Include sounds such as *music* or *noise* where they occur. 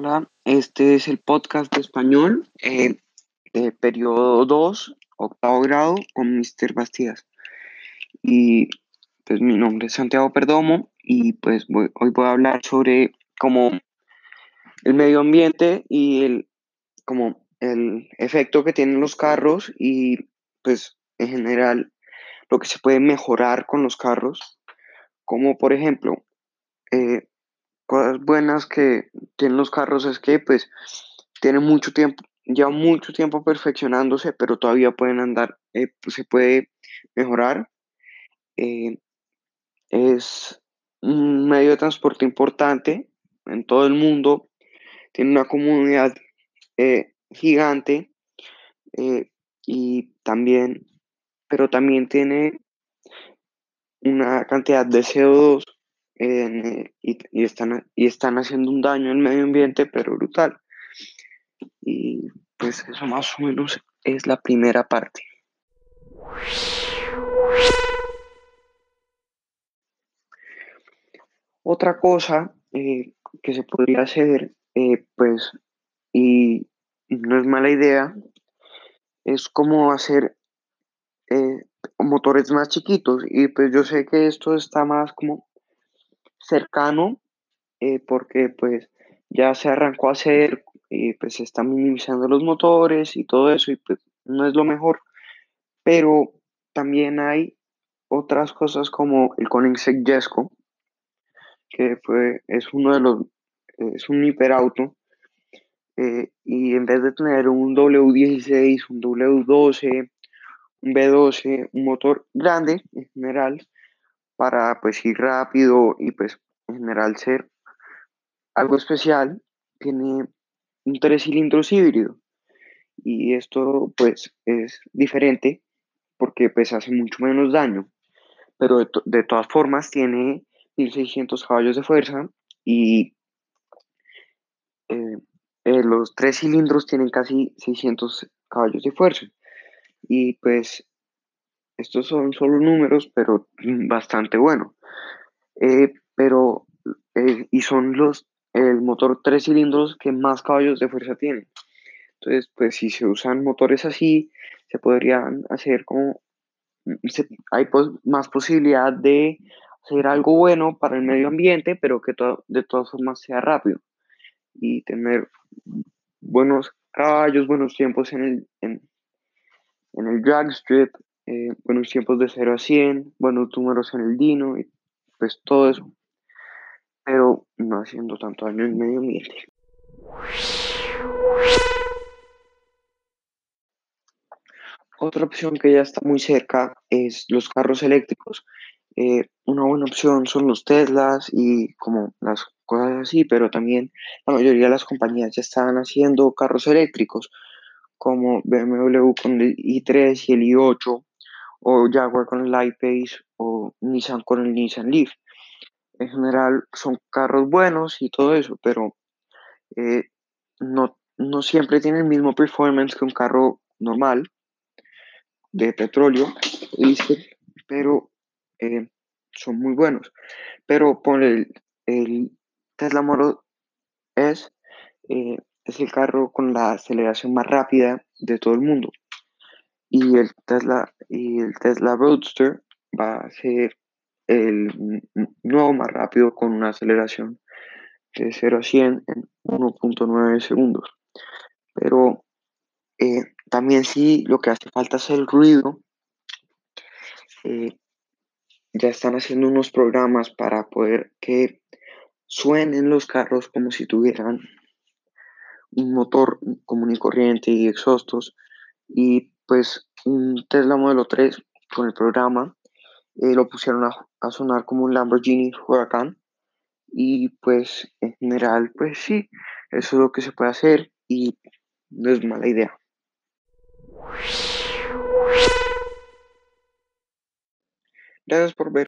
Hola, este es el podcast de español eh, de periodo 2, octavo grado, con Mr. Bastidas. Y pues mi nombre es Santiago Perdomo y pues hoy voy a hablar sobre como el medio ambiente y el, como el efecto que tienen los carros y pues en general lo que se puede mejorar con los carros, como por ejemplo, eh, cosas buenas que tienen los carros es que pues tienen mucho tiempo, llevan mucho tiempo perfeccionándose, pero todavía pueden andar, eh, pues, se puede mejorar. Eh, es un medio de transporte importante en todo el mundo, tiene una comunidad eh, gigante y también, pero también tiene una cantidad de CO2 y, están, y están haciendo un daño al medio ambiente, pero brutal. Y pues eso más o menos es la primera parte. Otra cosa eh, que se podría hacer, eh, pues, y no es mala idea, es como hacer eh, motores más chiquitos. Y pues yo sé que esto está más como cercano porque pues ya se arrancó a hacer y pues se están minimizando los motores y todo eso y pues no es lo mejor. Pero también hay otras cosas como el Koenigsegg Jesko, que fue, es uno de los, es un hiperauto eh, y en vez de tener un W16, un W12, un B12, un motor grande en general, para pues ir rápido y pues en general ser algo especial, tiene un tres cilindros híbrido. Y esto pues es diferente porque pues hace mucho menos daño. Pero de, todas formas tiene 1600 caballos de fuerza y eh, eh, los tres cilindros tienen casi 600 caballos de fuerza. Y pues estos son solo números, pero *clears throat* bastante bueno. Eh, pero, y son los el motor tres cilindros que más caballos de fuerza tiene. Entonces, pues si se usan motores así, se podrían hacer como, hay más posibilidad de hacer algo bueno para el medio ambiente, pero que de todas formas sea rápido y tener buenos caballos, buenos tiempos en el, en, el drag strip, eh, buenos tiempos de 0 a 100, buenos números en el dino pues todo eso pero no haciendo tanto daño en medio ambiente. Otra opción que ya está muy cerca es los carros eléctricos. Eh, una buena opción son los Teslas y como las cosas así, pero también la mayoría de las compañías ya están haciendo carros eléctricos, como BMW con el i3 y el i8, o Jaguar con el I-Pace, o Nissan con el Nissan Leaf en general son carros buenos y todo eso, pero eh, no, siempre tienen el mismo performance que un carro normal de petróleo, pero eh, son muy buenos. Pero por el, el Tesla Model S eh, es el carro con la aceleración más rápida de todo el mundo. Y el Tesla, y el Tesla Roadster va a ser el nuevo más rápido con una aceleración de 0 a 100 en 1.9 segundos. Pero eh, también sí lo que hace falta es el ruido. Eh, ya están haciendo unos programas para poder que suenen los carros como si tuvieran un motor común y corriente y exhaustos. Y pues un Tesla Modelo 3 con el programa eh, lo pusieron a, sonar como un Lamborghini Huracán. Y pues en general, pues sí, eso es lo que se puede hacer y no es mala idea. Gracias por ver.